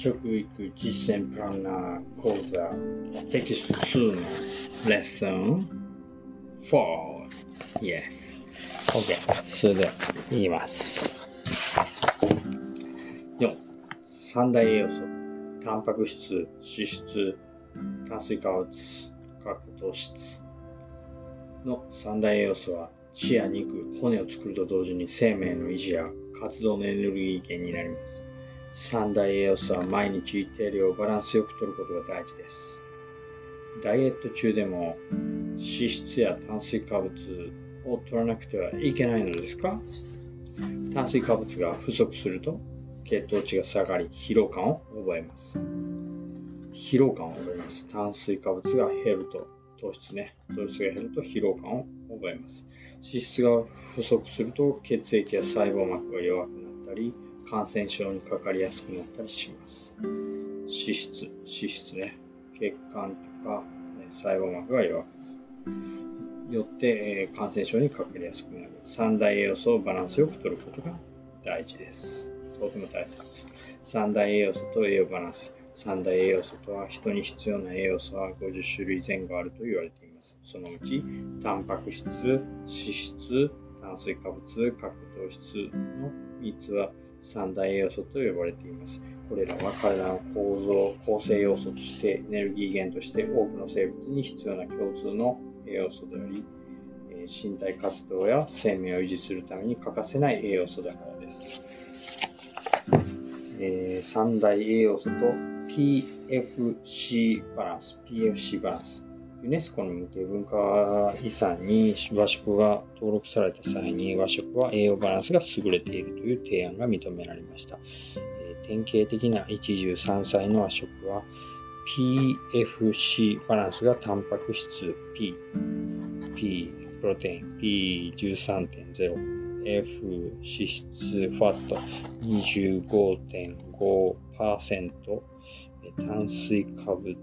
食育実践プランナー講座テキスト2のレッスン。4 Yes. OK それでは言います。4三大栄養素。タンパク質脂質炭水化物化学糖質。の三大栄養素は血や肉、骨を作ると同時に生命の維持や活動のエネルギー源になります。三大栄養素は毎日一定量バランスよく摂ることが大事です。ダイエット中でも脂質や炭水化物を取らなくてはいけないのですか？炭水化物が不足すると血糖値が下がり疲労感を覚えます。疲労感を覚えます。炭水化物が減ると糖質ね、糖質が減ると疲労感を覚えます。脂質が不足すると血液や細胞膜が弱くなったり、感染症にかかりやすくなったりします。脂質、脂質ね、血管とか、ね、細胞膜が弱くよって、え感染症にかかりやすくなる。三大栄養素をバランスよく取ることが大事です。とても大切。三大栄養素と栄養バランス。三大栄養素とは人に必要な栄養素は50種類前後あると言われています。そのうち、タンパク質、脂質、炭水化物、核糖質の3つは三大栄養素と呼ばれています。これらは体の構造、構成要素としてエネルギー源として多くの生物に必要な共通の栄養素であり、身体活動や生命を維持するために欠かせない栄養素だからです。えー、三大栄養素と PFC バランス、PFC バランス。ユネスコの無形文化遺産に和食が登録された際に和食は栄養バランスが優れているという提案が認められました。えー、典型的な一汁三菜の和食は PFC バランスがタンパク質 P、P、プロテイン P13.0、F、脂質ファット25.5%、炭水化物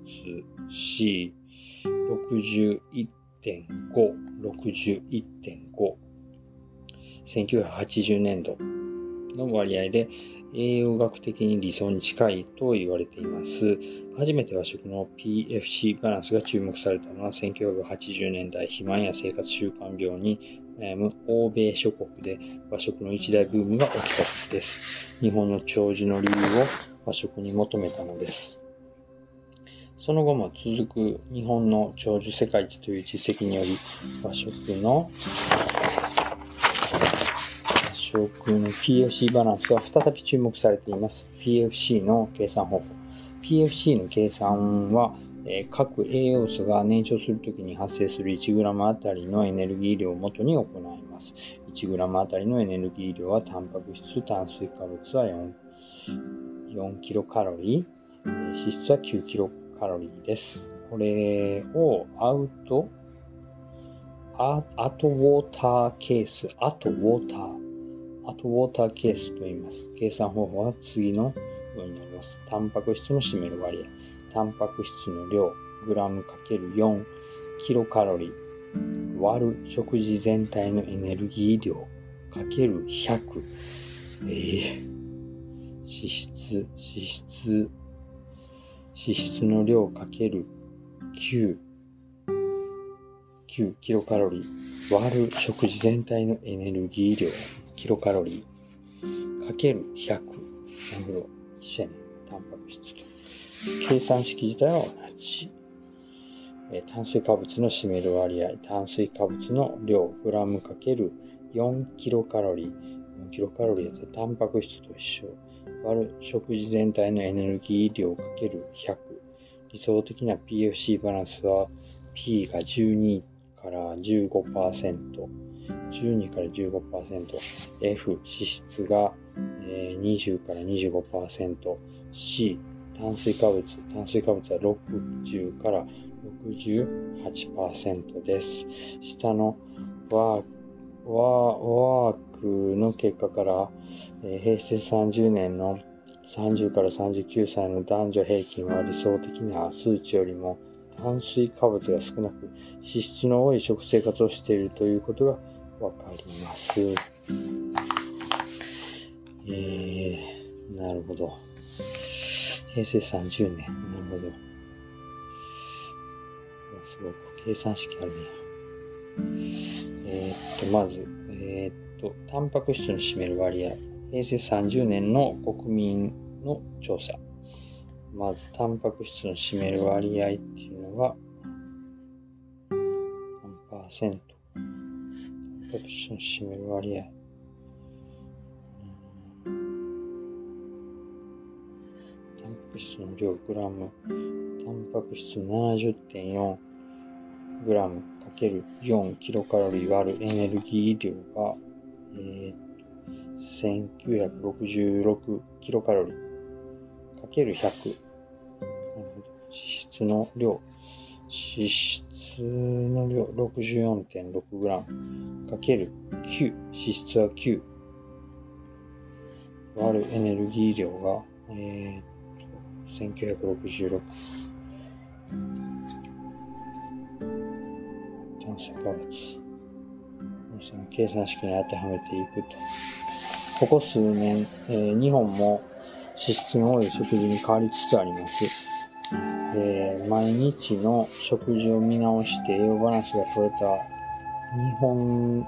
C、61.5、61.5。1980年度の割合で栄養学的に理想に近いと言われています。初めて和食の PFC バランスが注目されたのは1980年代肥満や生活習慣病に悩む欧米諸国で和食の一大ブームが起きた時です。日本の長寿の理由を和食に求めたのです。その後も続く日本の長寿世界一という実績により、和食の和食の PFC バランスが再び注目されています。PFC の計算方法。PFC の計算は、え各栄養素が燃焼するときに発生する 1g あたりのエネルギー量をもとに行います。1g あたりのエネルギー量は、タンパク質、炭水化物は4 4キロカロリー、脂質は9キロカロリーカロリーです。これをアウト、アアトウォーターケース、アトウォーター、アトウォーターケースと言います。計算方法は次のようになります。タンパク質の占める割合、タンパク質の量、グラムかける4キロカロリー、割る食事全体のエネルギー量。かける100、えー。脂質、脂質、脂質の量かける9、9キロカロリー割る食事全体のエネルギー量キロカロリーかける100。なるほど。一緒やね。タンパク質と。計算式自体は同じ。炭水化物の占める割合、炭水化物の量、グラムかける4キロカロリー。4キロカロリーだとタンパク質と一緒。割る食事全体のエネルギー量かける100。理想的な PFC バランスは P が12から15%、12から15%、F 脂質が20から25%、C 炭水化物、炭水化物は60から68%です。下のワーワークの結果から、え平成30年の30から39歳の男女平均は理想的な数値よりも炭水化物が少なく脂質の多い食生活をしているということがわかります。えー、なるほど。平成30年。なるほど。すごく計算式あるね。えー、っと、まず、えー、っと、タンパク質の占める割合。平成30年の国民の調査。まず、タンパク質の占める割合っていうのが、何パーセント？タンパク質の占める割合。タンパク質の量グラム、タンパク質70.4グラムかける4キロカロリー割るエネルギー量が、えー、1966キロカロリーかける100。脂質の量。脂質の量64.6グラムかける9。脂質は9。割るエネルギー量が、えー、1966。炭水化物。その計算式に当てはめていくと。ここ数年、えー、日本も脂質の多い食事に変わりつつあります。えー、毎日の食事を見直して栄養バランスが取れた日本、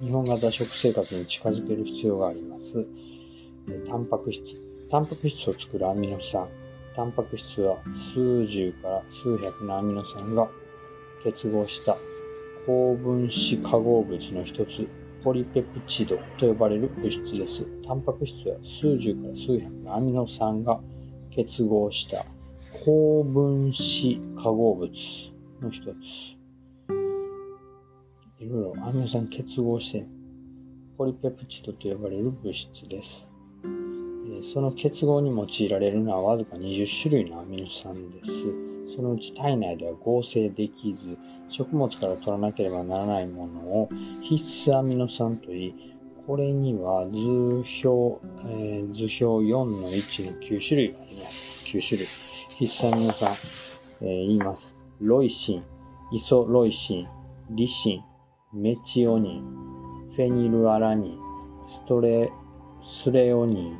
日本型食生活に近づける必要があります。えタンパク質。タンパク質を作るアミノ酸。タンパク質は数十から数百のアミノ酸が結合した高分子化合物の一つ、ポリペプチドと呼ばれる物質です。タンパク質は数十から数百のアミノ酸が結合した高分子化合物の一つ。いろいろアミノ酸結合して、ポリペプチドと呼ばれる物質です。その結合に用いられるのはわずか20種類のアミノ酸です。そのうち体内では合成できず、食物から取らなければならないものを必須アミノ酸といい、これには図表、えー、図表4の1の9種類があります。9種類。必須アミノ酸、えー、言います。ロイシン、イソロイシン、リシン、メチオニン、フェニルアラニン、ストレ、スレオニン、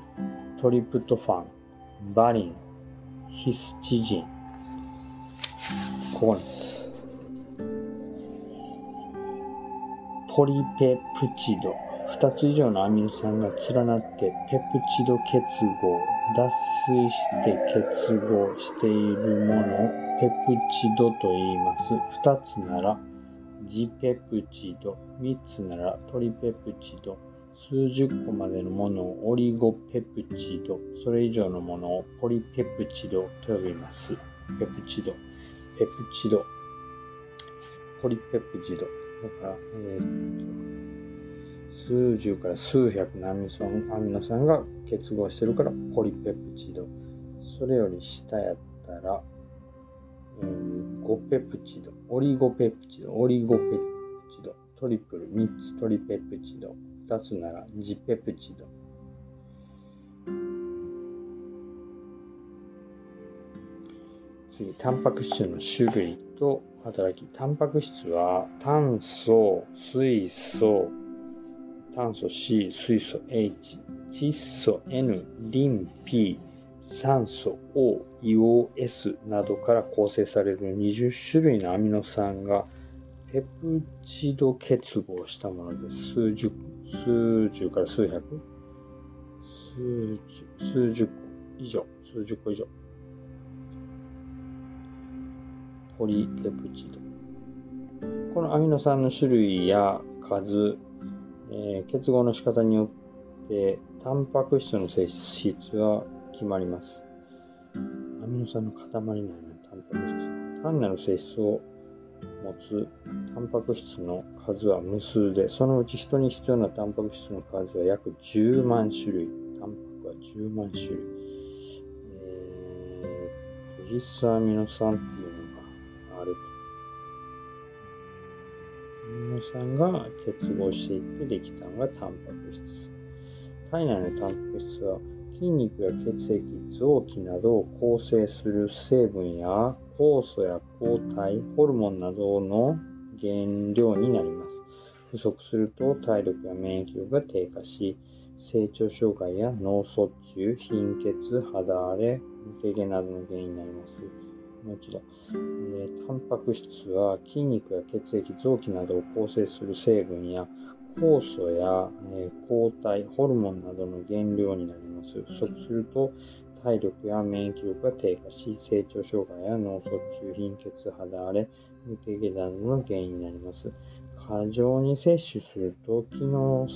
トリプトファン、バリン、ヒスチジン、ここです。ポリペプチド。二つ以上のアミノ酸が連なってペプチド結合、脱水して結合しているものをペプチドと言います。二つならジペプチド、三つならトリペプチド、数十個までのものをオリゴペプチド、それ以上のものをポリペプチドと呼びます。ペプチド。ペプチド。ポリペプチド。だから、えー、っと、数十から数百のアミノ酸が結合してるからポリペプチド。それより下やったら、えー、5ペプチド。オリゴペプチド。オリゴペプチド。トリプル3つトリペプチド。2つならジペプチド。次、タンパク質の種類と働き。タンパク質は炭素、水素、炭素 C、水素 H、窒素 N、リン P、酸素 O、硫黄 S などから構成される20種類のアミノ酸がペプチド結合したもので。数十、数十から数百？数十、数十個以上、数十個以上。ポリペプチド。このアミノ酸の種類や数、えー、結合の仕方によって、タンパク質の性質は決まります。アミノ酸の塊なタンパク質。単なる性質を持つタンパク質の数は無数で、そのうち人に必要なタンパク質の数は約10万種類。タンパクは10万種類。えー、実際アミノ酸っていうのあると。アミノ酸が結合していってできたのがタンパク質。体内のタンパク質は筋肉や血液、臓器などを構成する成分や酵素や抗体、ホルモンなどの原料になります。不足すると体力や免疫力が低下し、成長障害や脳卒中、貧血、肌荒れ、抜け毛などの原因になります。もう一度、えー、タンパク質は筋肉や血液、臓器などを構成する成分や酵素や、えー、抗体、ホルモンなどの原料になります。不足すると体力や免疫力が低下し、成長障害や脳卒中、貧血、肌荒れ、抜け毛などの原因になります。過剰に摂取すると、機能、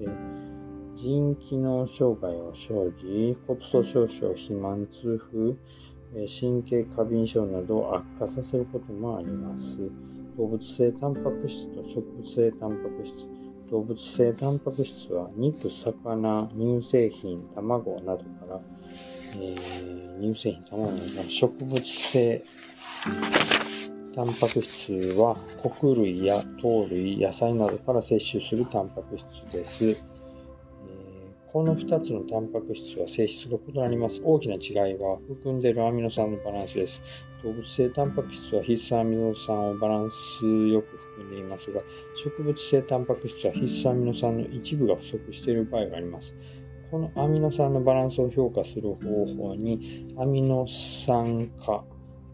えー、腎機能障害を生じ、骨粗鬆症、肥満、痛風、神経過敏症などを悪化させることもあります。動物性タンパク質と植物性タンパク質。動物性タンパク質は肉、魚、乳製品、卵などから、えー、乳製品、卵などから植物性タンパク質は穀類や糖類、野菜などから摂取するタンパク質です。この2つのタンパク質は性質が異なります。大きな違いは含んでいるアミノ酸のバランスです。動物性タンパク質は必須アミノ酸をバランスよく含んでいますが、植物性タンパク質は必須アミノ酸の一部が不足している場合があります。このアミノ酸のバランスを評価する方法にアミノ酸化、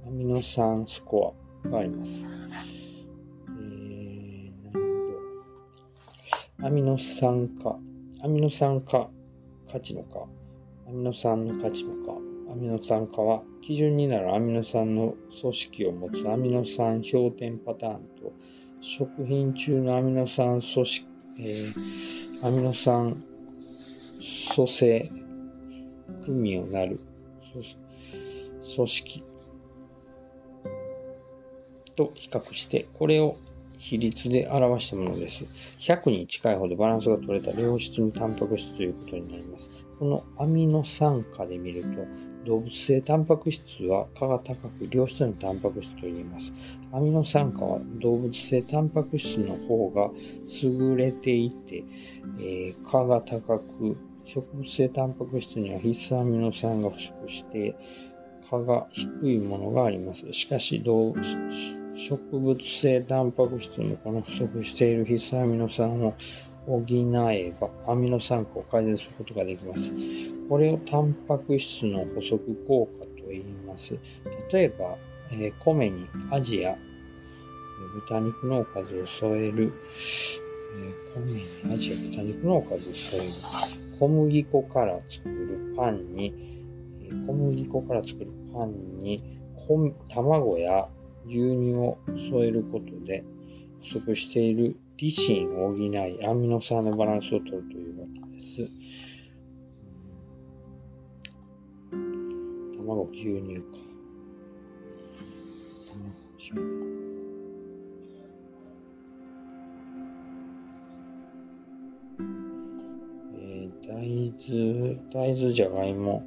アミノ酸スコアがあります。えー、なるほど。アミノ酸化。アミノ酸化価値の化、アミノ酸の価値の化、アミノ酸化は基準になるアミノ酸の組織を持つ。アミノ酸標点パターンと食品中のアミノ酸組織、えー、アミノ酸組成組をなる。組織と比較して、これを比率で表したものです。100に近いほどバランスが取れた良質のタンパク質ということになります。このアミノ酸化で見ると、動物性タンパク質は価が高く良質のタンパク質と言います。アミノ酸化は動物性タンパク質の方が優れていて、えー、価が高く、植物性タンパク質には必須アミノ酸が不足して、価が低いものがあります。しかし、植物性タンパク質のこの不足している必須アミノ酸を補えば、アミノ酸化を改善することができます。これをタンパク質の補足効果と言います。例えば、えー、米にアジや豚肉のおかずを添える、えー、米にアジや豚肉のおかずを添える、小麦粉から作るパンに、小麦粉から作るパンに、卵や牛乳を添えることで不足しているリシンを補いアミノ酸のバランスを取るというわけです。卵、牛乳か。卵、牛乳。えー、大豆、大豆じゃがいも、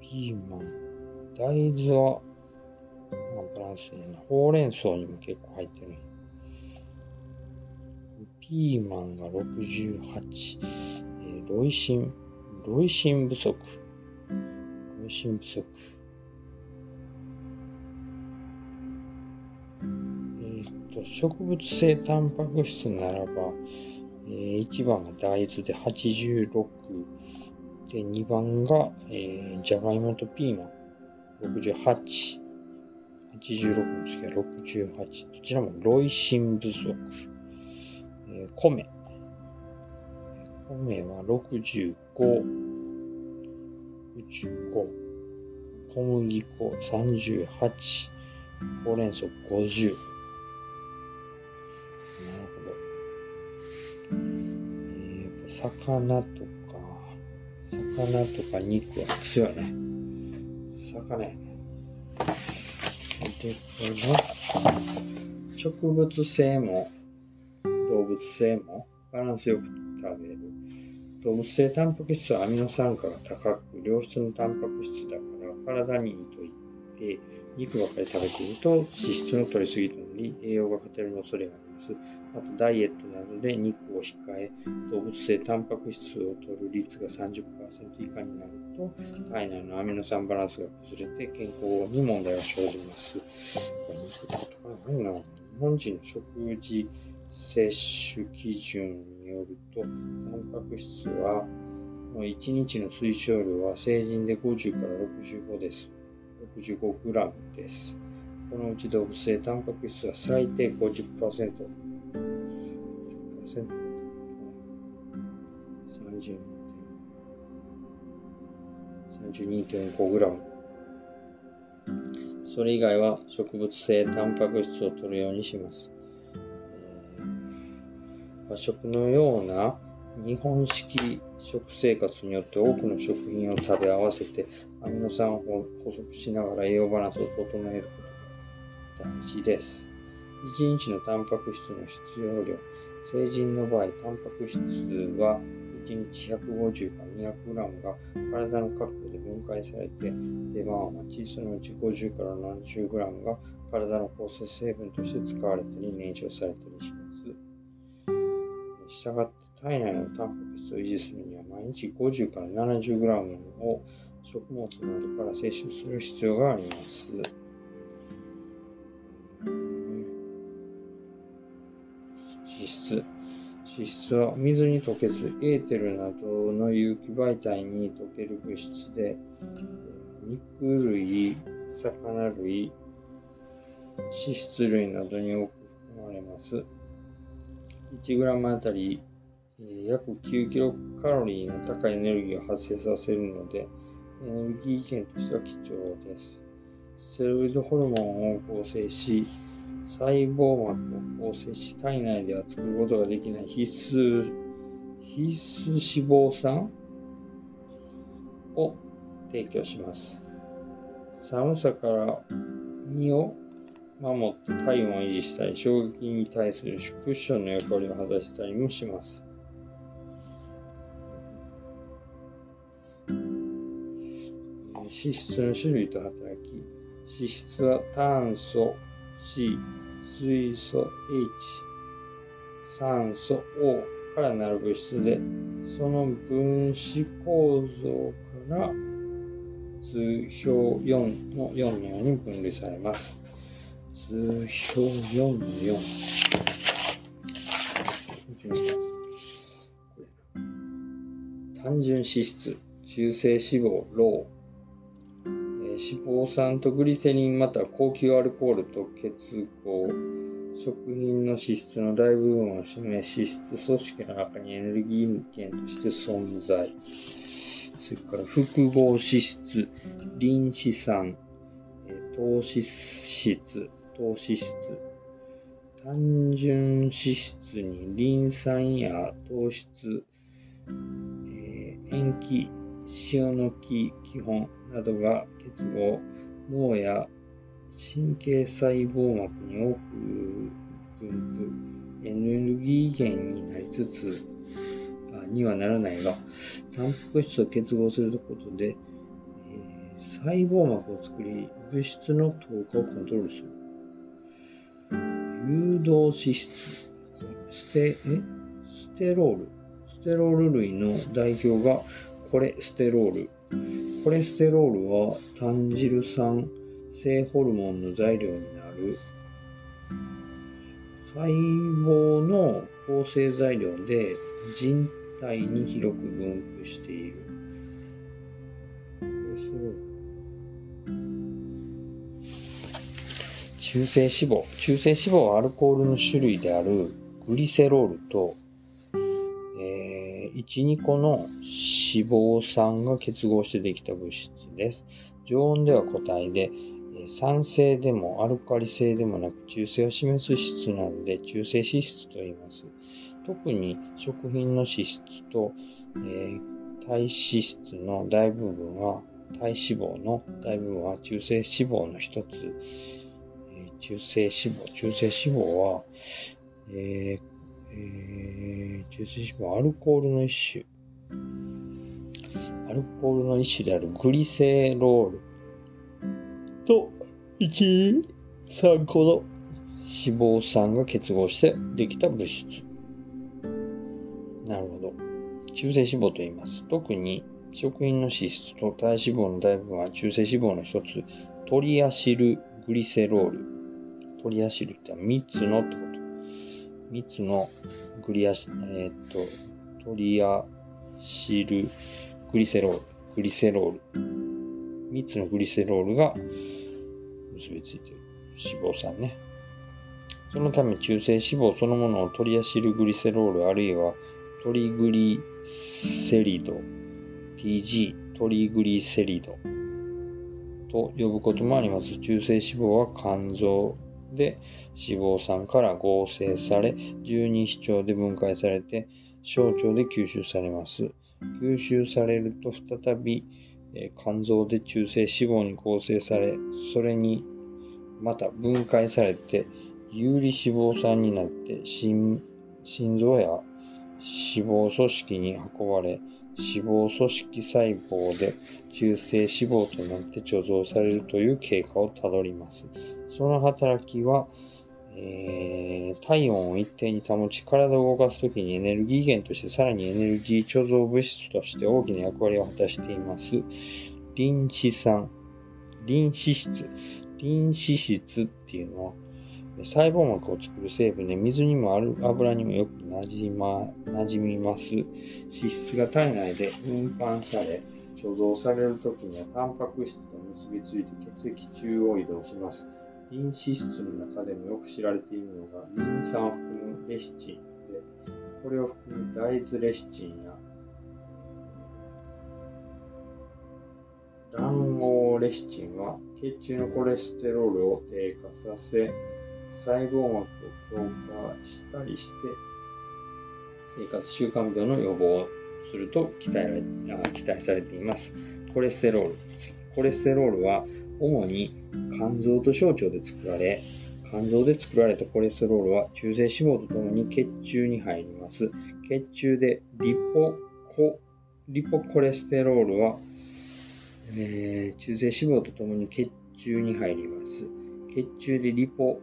ピーマン、大豆はバランスね。ほうれん草にも結構入ってる。ピーマンが68。えー、ロイシン、ロイシン不足。ロイシン不足。えっ、と、植物性タンパク質ならば、えー、1番が大豆で86。で、2番が、えー、じゃがいもとピーマン68。86の次は68。どちらもロイシン不足。えー、米。米は65。65。小麦粉38。ほうれん草50。なるほど。え、魚とか、魚とか肉は強いね。魚やね。で、この植物性も動物性もバランスよく食べる。動物性タンパク質はアミノ酸化が高く、良質のタンパク質だから体にいいと言って、肉ばかり食べていると脂質の取りすぎとなり、栄養が偏りの恐れがあります。また、ダイエットなどで肉を控え、動物性タンパク質を取る率が30%以下になると、体内のアミノ酸バランスが崩れて健康に問題が生じます。肉とか何な日本人の食事摂取基準によると、タンパク質は、1日の推奨量は成人で50から65です。65グラムです。このうち動物性タンパク質は最低50%。50%。32.5グラム。それ以外は植物性タンパク質を摂るようにします。和食のような日本式食生活によって多くの食品を食べ合わせてアミノ酸を補足しながら栄養バランスを整えることとが大事です。1日のタンパク質の必要量。成人の場合、タンパク質は1日150から200グラムが体の各部で分解されて出番を待ち、そのうち50から70グラムが体の構成成分として使われたり燃焼されたりします。したがって体内のタンパク質を維持するには毎日50から70グラムを食物などから摂取する必要があります。脂質脂質は水に溶けずエーテルなどの有機媒体に溶ける物質で肉類、魚類、脂質類などに多く含まれます。1g あたり約9キロカロリーの高いエネルギーを発生させるので、エネルギー源としては貴重です。ステロイドホルモンを構成し、細胞膜を構成し、体内では作ることができない必須、必須脂肪酸を提供します。寒さから身を守って体温を維持したり、衝撃に対するクッションの役割を果たしたりもします。脂質の種類と働き、脂質は炭素、C、水素 H、酸素 O からなる物質で、その分子構造から図表4の4のように分類されます。図表4の4。きました。単純脂質、中性脂肪、ロー、脂肪酸とグリセリンまたは高級アルコールと結合、食品の脂質の大部分を占め、脂質組織の中にエネルギー源として存在。それから複合脂質、リン脂酸、糖脂質、糖脂質。単純脂質にリン酸や糖質、えー、塩基、塩の木、基本などが結合、脳や神経細胞膜に多く分布、エネルギー源になりつつ、にはならないが、タンパク質と結合することで、えー、細胞膜を作り、物質の透過をコントロールする。誘導脂質、ステ、え？ステロール。ステロール類の代表がコレステロール。コレステロールは単汁酸性ホルモンの材料になる細胞の構成材料で人体に広く分布している。中性脂肪。中性脂肪はアルコールの種類であるグリセロールと1、2個の脂肪酸が結合してできた物質です。常温では固体で、酸性でもアルカリ性でもなく中性を示す質なので中性脂質と言います。特に食品の脂質と、えー、体脂質の大部分は、体脂肪の大部分は中性脂肪の一つ。えー、中性脂肪、中性脂肪は、えーえー、中性脂肪、アルコールの一種。アルコールの一種であるグリセロールと1、3個の脂肪酸が結合してできた物質。なるほど。中性脂肪と言います。特に食品の脂質と体脂肪の大部分は中性脂肪の一つ、トリアシルグリセロール。トリアシルって3つのってこと。蜜のグリアシ、えっ、と、トリアシルグリセロール、グリセロール。蜜のグリセロールが結びついている脂肪酸ね。そのため中性脂肪そのものをトリアシルグリセロールあるいはトリグリセリド、TG、トリグリセリドと呼ぶこともあります。中性脂肪は肝臓で脂肪酸から合成され、十二指腸で分解されて、小腸で吸収されます。吸収されると再び、え肝臓で中性脂肪に構成され、それにまた分解されて、有利脂肪酸になって心臓や脂肪組織に運ばれ、脂肪組織細胞で中性脂肪となって貯蔵されるという経過をたどります。その働きは、え、体温を一定に保ち、体を動かすときにエネルギー源として、さらにエネルギー貯蔵物質として大きな役割を果たしています。リン脂酸、リン脂質、リン脂質っていうのは、細胞膜を作る成分で水にもある油にもよく馴染,、ま、馴染みます。脂質が体内で運搬され、貯蔵されるときにはタンパク質と結びついて血液中を移動します。リン脂質の中でもよく知られているのが、リン酸を含むレシチンで、これを含む大豆レシチンや、卵黄レシチンは血中のコレステロールを低下させ、細胞膜を強化したりして、生活習慣病の予防をすると期待期待されています。コレステロール。コレステロールは主に肝臓と小腸で作られ、肝臓で作られたコレステロールは中性脂肪とともに血中に入ります。血中でリポコリポコレステロールは、えー、中性脂肪とともに血中に入ります。血中でリポ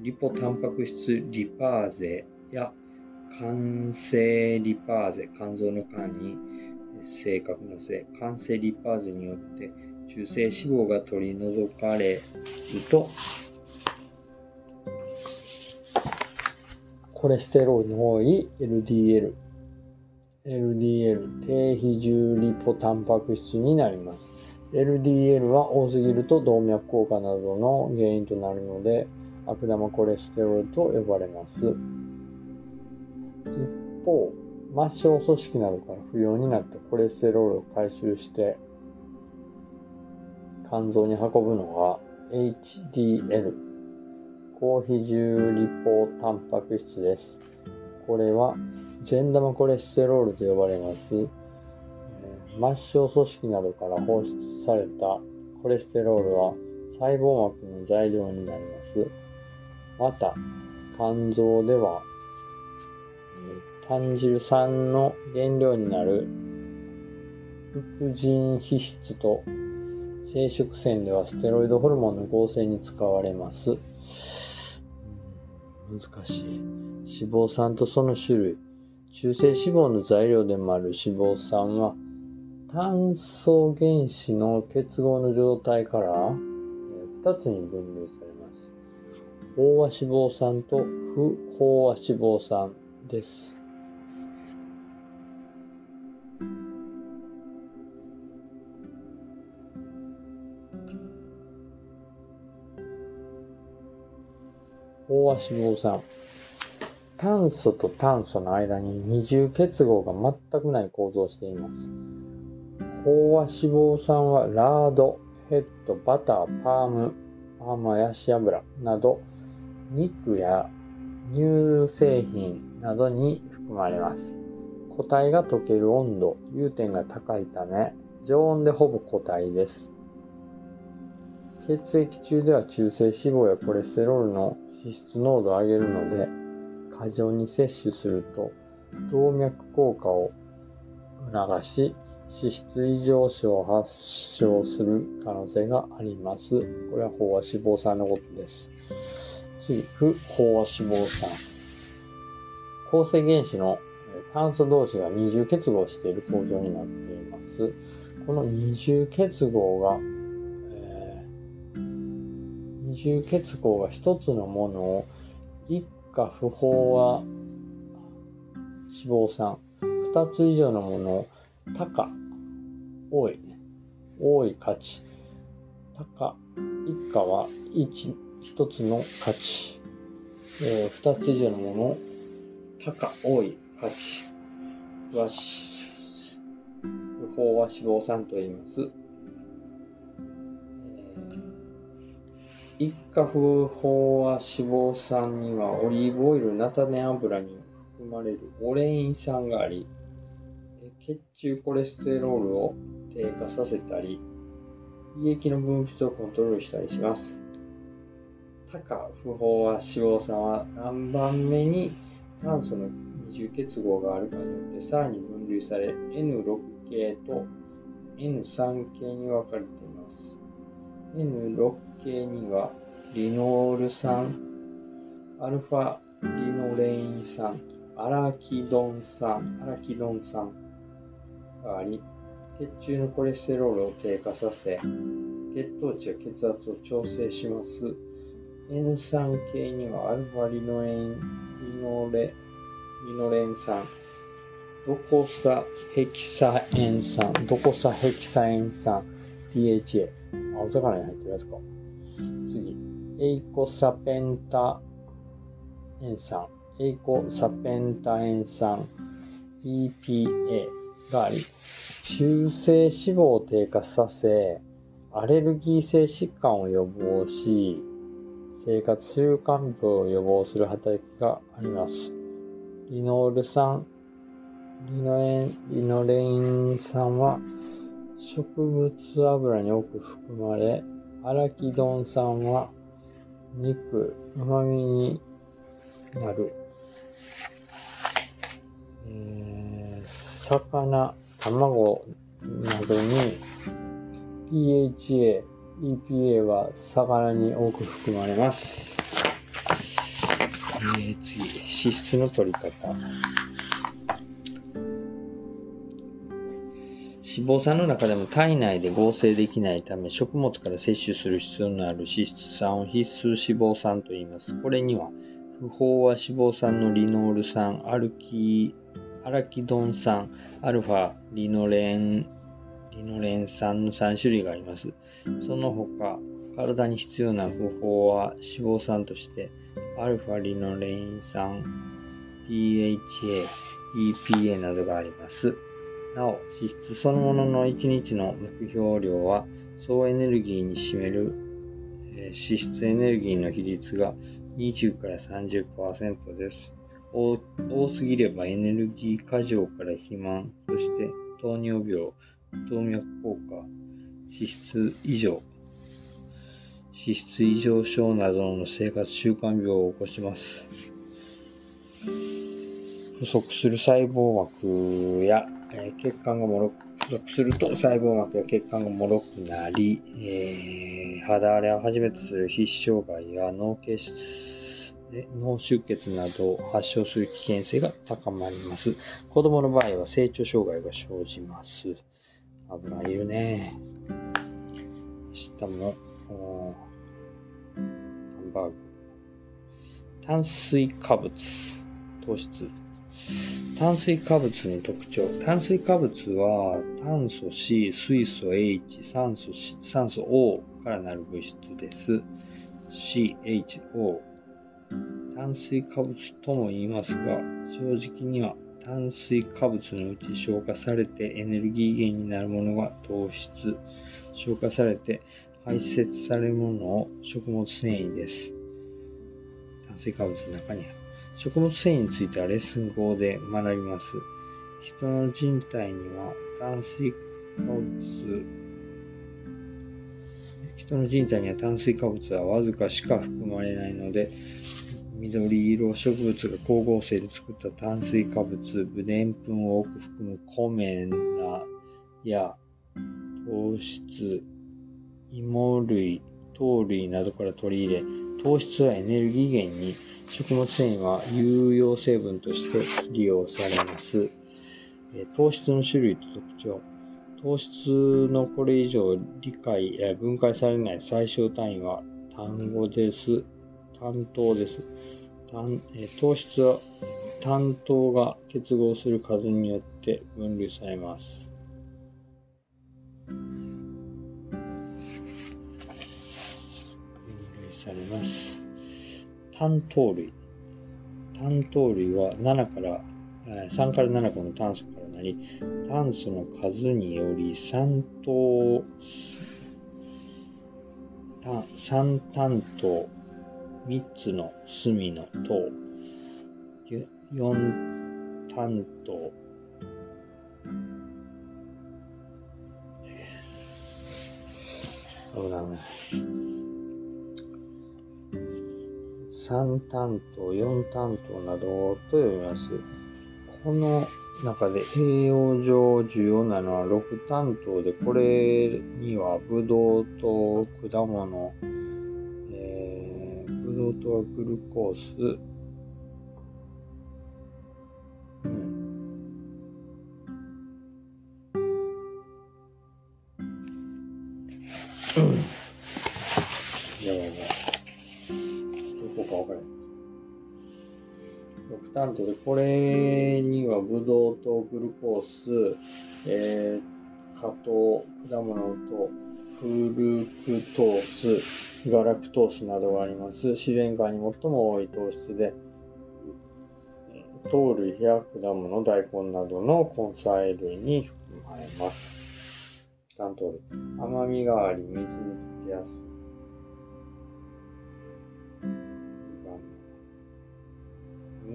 リポタンパク質リパーゼや肝性リパーゼ、肝臓の肝に正確な性、肝性リパーゼによって中性脂肪が取り除かれると、コレステロールの多い LDL、LDL 低比重リポタンパク質になります。LDL は多すぎると動脈硬化などの原因となるので、悪玉コレステロールと呼ばれます。一方、末梢組織などから不要になったコレステロールを回収して肝臓に運ぶのが HDL、高比重リポタンパク質です。これは善玉コレステロールと呼ばれます。末梢組織などから放出されたコレステロールは細胞膜の材料になります。また、肝臓では、炭汁酸の原料になる副腎皮質と生殖腺ではステロイドホルモンの合成に使われます。難しい。脂肪酸とその種類。中性脂肪の材料でもある脂肪酸は炭素原子の結合の状態から2つに分類されます。飽和脂肪酸と不飽和脂肪酸です。飽和脂肪酸。炭素と炭素の間に二重結合が全くない構造をしています。飽和脂肪酸はラード、ヘッド、バター、パーム、パーマヤシ油など肉や乳製品などに含まれます。固体が溶ける温度、融点が高いため、常温でほぼ固体です。血液中では中性脂肪やコレステロールの脂質濃度を上げるので、過剰に摂取すると動脈硬化を促し、脂質異常症を発症する可能性があります。これは飽和脂肪酸のことです。次、不飽和脂肪酸。構成原子の炭素同士が二重結合している構造になっています。この二重結合が重結合が一つのものを一家不法は脂肪酸。二つ以上のものを、高、多い、多い価値。高、一家は一、一つの価値。えー、つ以上のもの、高、多い価値は、不法は脂肪酸と言います。一家不法は脂肪酸にはオリーブオイル、菜種油に含まれるオレイン酸があり、血中コレステロールを低下させたり、胃液の分泌をコントロールしたりします。他か不法は脂肪酸は何番目に炭素の二重結合があるかによってさらに分類され N6 系と N3 系に分かれています。N6 系にはリノール酸、アルファリノレイン酸、アラキドン酸、アラキドン酸があり、血中のコレステロールを低下させ、血糖値や血圧を調整します。N3 系にはアルファリノエン、リノレ、リノレン酸、ドコサヘキサエン酸、ドコサヘキサエン酸、DHA。青魚に入ってるやつか。次、エイコサペンタエン酸、エイコサペンタエン酸、EPA があり、中性脂肪を低下させ、アレルギー性疾患を予防し、生活習慣病を予防する働きがあります。リノール酸、リノエン、リノレイン酸は植物油に多く含まれ、アラキドン酸は肉、旨味になる。えー、魚、卵などに DHA、EPA は魚に多く含まれます。えー、次、脂質の取り方。脂肪酸の中でも体内で合成できないため、食物から摂取する必要のある脂質酸を必須脂肪酸と言います。これには、不飽和脂肪酸のリノール酸、アルキアラキドン酸、アルファ、リノレンリノレン酸の3種類があります。その他、体に必要な不飽和脂肪酸として、アルファリノレン酸、DHA、EPA などがあります。なお、脂質そのものの1日の目標量は、総エネルギーに占める、え脂質エネルギーの比率が20から30%です。多すぎればエネルギー過剰から肥満、そして糖尿病、動脈硬化、脂質異常、脂質異常症などの生活習慣病を起こします。不足する細胞膜や、えー、血管がもろ不足すると細胞膜や血管がもろくなり、えー、肌荒れをはじめとする皮脂障害や脳血脳出血などを発症する危険性が高まります。子供の場合は成長障害が生じます。危ないよね。下も、ハンバーグ。炭水化物、糖質。炭水化物の特徴。炭水化物は炭素 C、水素 H、酸素酸素 O からなる物質です。C、H、O。炭水化物とも言いますが、正直には炭水化物のうち消化されてエネルギー源になるものが糖質、消化されて排泄されるものを食物繊維です。炭水化物の中に。食物繊維についてはレッスン5で学びます。人の人体には炭水化物、人の人体には炭水化物はわずかしか含まれないので、緑色植物が光合成で作った炭水化物、でんぷんを多く含む米なや糖質、芋類、糖類などから取り入れ、糖質はエネルギー源に、食物繊維は有用成分として利用されます。糖質の種類と特徴。糖質のこれ以上理解、分解されない最小単位は単語です。単等です。単え糖質は単糖が結合する数によって分類されます。分類されます。単糖類。単糖類は7から、えー3から7個の炭素からなり、炭素の数により3糖、単三単糖、3つの隅の糖、よ4単糖、危ない危ない。3担当、4担当などと読みます。この中で栄養上重要なのは6担当で、これにはブドウと果物、えー、ブドウとはグルコース、6単糖で、これにはブドウとグルコース、えー、果糖、果物とフルクトース、ガラクトースなどがあります。自然界に最も多い糖質で、糖類や果物、大根などの根菜類に含まれます。単糖類。甘みがあり、水に溶けやすい。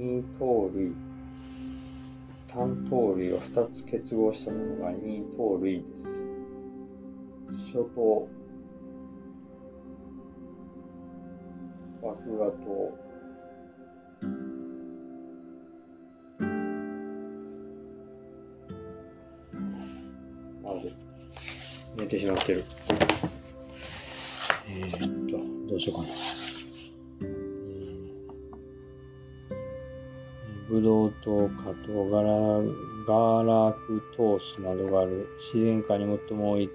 二糖類。単糖類が2つ結合したものが二糖類です。初糖。麦芽糖。まず、寝てしまってる。えー、っと、どうしようかな。ブドウ糖、果糖、ガラ、ガラクトースなどがある自然界に最も多い、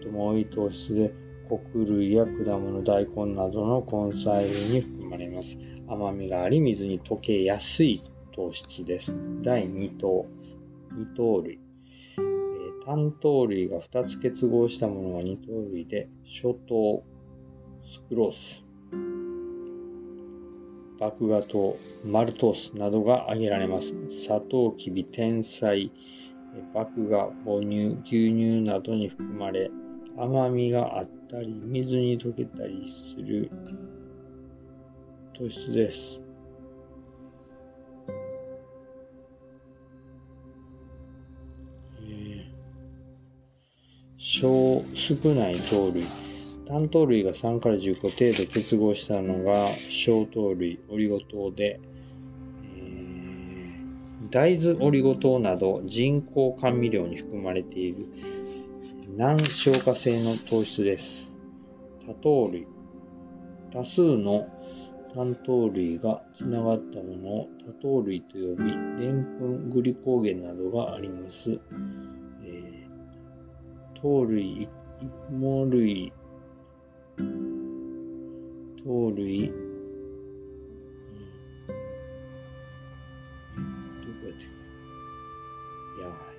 最も多い糖質で、穀類や果物、大根などの根菜類に含まれます。甘みがあり、水に溶けやすい糖質です。第2糖、二糖類。え単糖類が2つ結合したものが二糖類で、初糖、スクロース、麦芽糖、マルトースなどが挙げられます。砂糖、きび、天才、麦芽、母乳、牛乳などに含まれ、甘みがあったり、水に溶けたりする糖質です。えー少少ない糖類。単糖類が3から10個程度結合したのが小糖類、オリゴ糖で、えー大豆オリゴ糖など人工甘味料に含まれている難消化性の糖質です。多糖類。多数の単糖類がつながったものを多糖類と呼び、でんぷん、グリコーゲンなどがあります。えー糖類、芋類、糖類、どこやっやばい。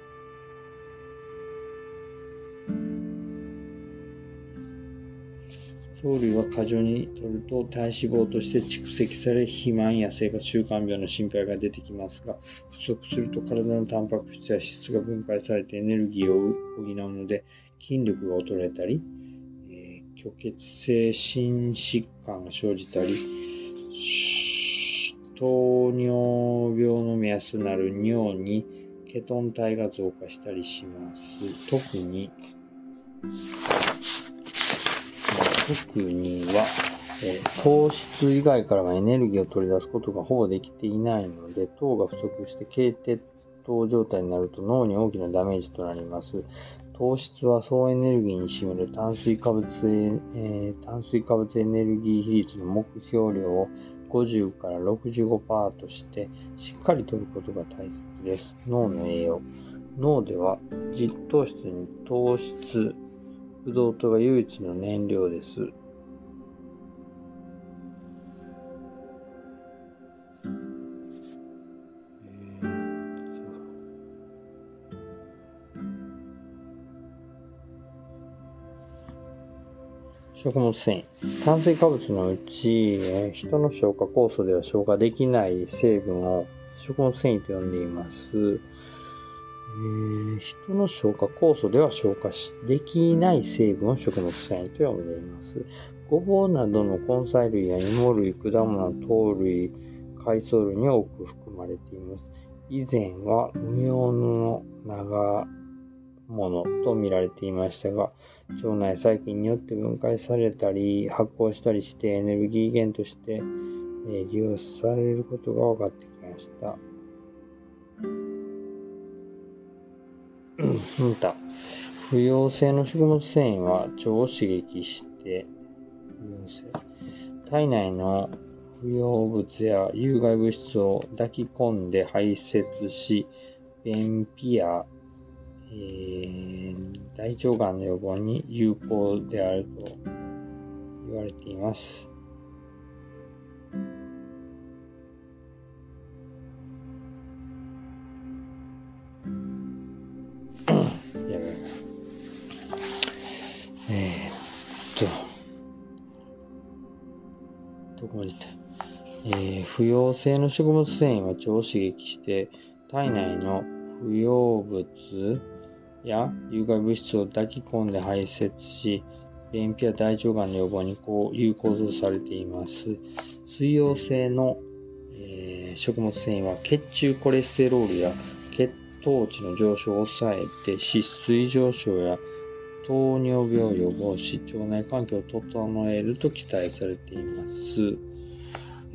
糖類は過剰に摂ると体脂肪として蓄積され肥満や生活習慣病の心配が出てきますが不足すると体のタンパク質や脂質が分解されてエネルギーを補うので筋力が衰えたり、虚血性心疾患が生じたり糖尿病の目安となる尿にケトン体が増加したりします。特に特には、え糖質以外からはエネルギーを取り出すことがほぼできていないので、糖が不足して低血糖状態になると脳に大きなダメージとなります。糖質は総エネルギーに占める炭水化物エ、えー炭水化物エネルギー比率の目標量を50から65%としてしっかりとることが大切です。脳の栄養。脳では実糖質に糖質、ブドウ糖が唯一の燃料です。食物繊維。炭水化物のうち、えー人の消化酵素では消化できない成分を食物繊維と呼んでいます。えー人の消化酵素では消化できない成分を食物繊維と呼んでいます。ごぼうなどの根菜類や芋類、果物、糖類、海藻類に多く含まれています。以前は無用の長物と見られていましたが、腸内細菌によって分解されたり発酵したりしてエネルギー源として、利用されることが分かってきました。うん、た。不溶性の食物繊維は腸を刺激して、体内の不要物や有害物質を抱き込んで排泄し、便秘や、えー大腸がんの予防に有効であると言われています。え、っと、どこまで行った？えー不溶性の食物繊維は腸を刺激して体内の不要物や有害物質を抱き込んで排泄し、便秘や大腸がんの予防にこう有効とされています。水溶性の、えー食物繊維は血中コレステロールや血糖値の上昇を抑えて脂質異常症や糖尿病を予防し腸内環境を整えると期待されています。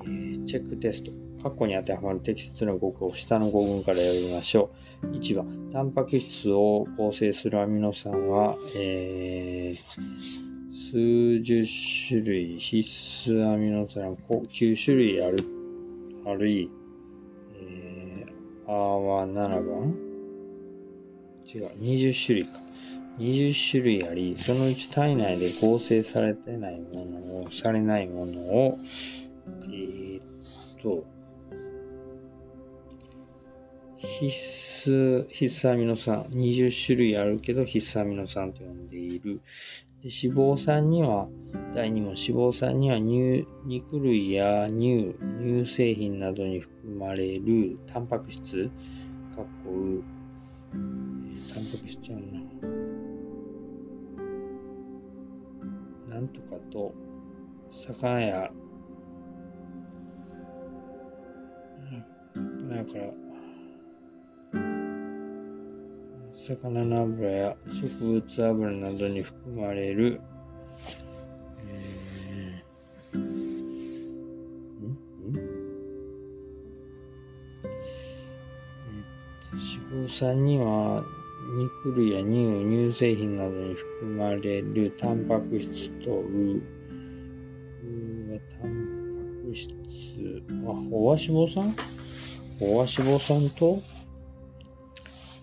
えーチェックテスト。過去に当てはまる適切な語句を下の語群から読みましょう。1番、タンパク質を構成するアミノ酸は、えー数十種類、必須アミノ酸9種類ある、あるい、えー、あは7番違う、20種類か。20種類あり、そのうち体内で合成されてないものを、されないものを、えーっと、必須、必須アミノ酸、20種類あるけど必須アミノ酸と呼んでいる。で脂肪酸には、第2問、脂肪酸には乳肉類や乳、乳製品などに含まれるタンパク質、かっこう、えタンパク質ちゃうな。なんとかと、魚や、うんだから、魚の油や植物油などに含まれる、えーんんえーと脂肪酸には肉類や乳、乳製品などに含まれるタンパク質とう、うはタンパク質、あ、飽和脂肪酸？飽和脂肪酸と？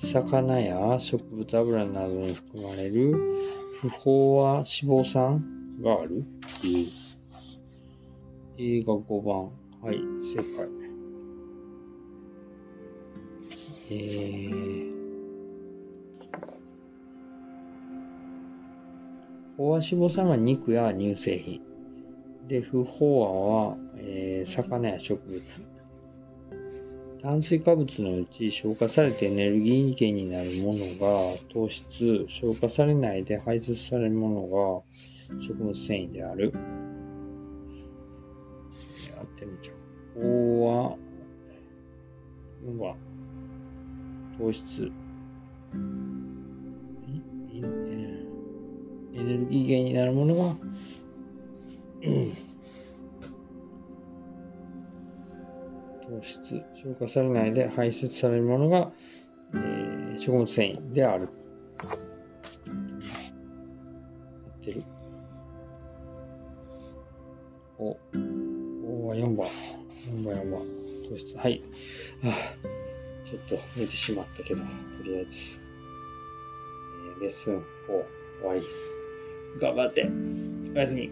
魚や植物油などに含まれる不飽和脂肪酸がある ?A。A が5番。はい、正解。えー、飽和脂肪酸は肉や乳製品。で、不飽和は、えー魚や植物。炭水化物のうち消化されてエネルギー源になるものが糖質、消化されないで排出されるものが食物繊維である。やってみちゃう。O は、4番、糖質。いいえエネルギー源になるものが、うん質、消化されないで排泄されるものが、えー食物繊維である。合ってるお、おは4番。4番、4番。糖質。はい。あ、ちょっと寝てしまったけど、とりあえず、えーレッスン4終わり。頑張って。おやすみ。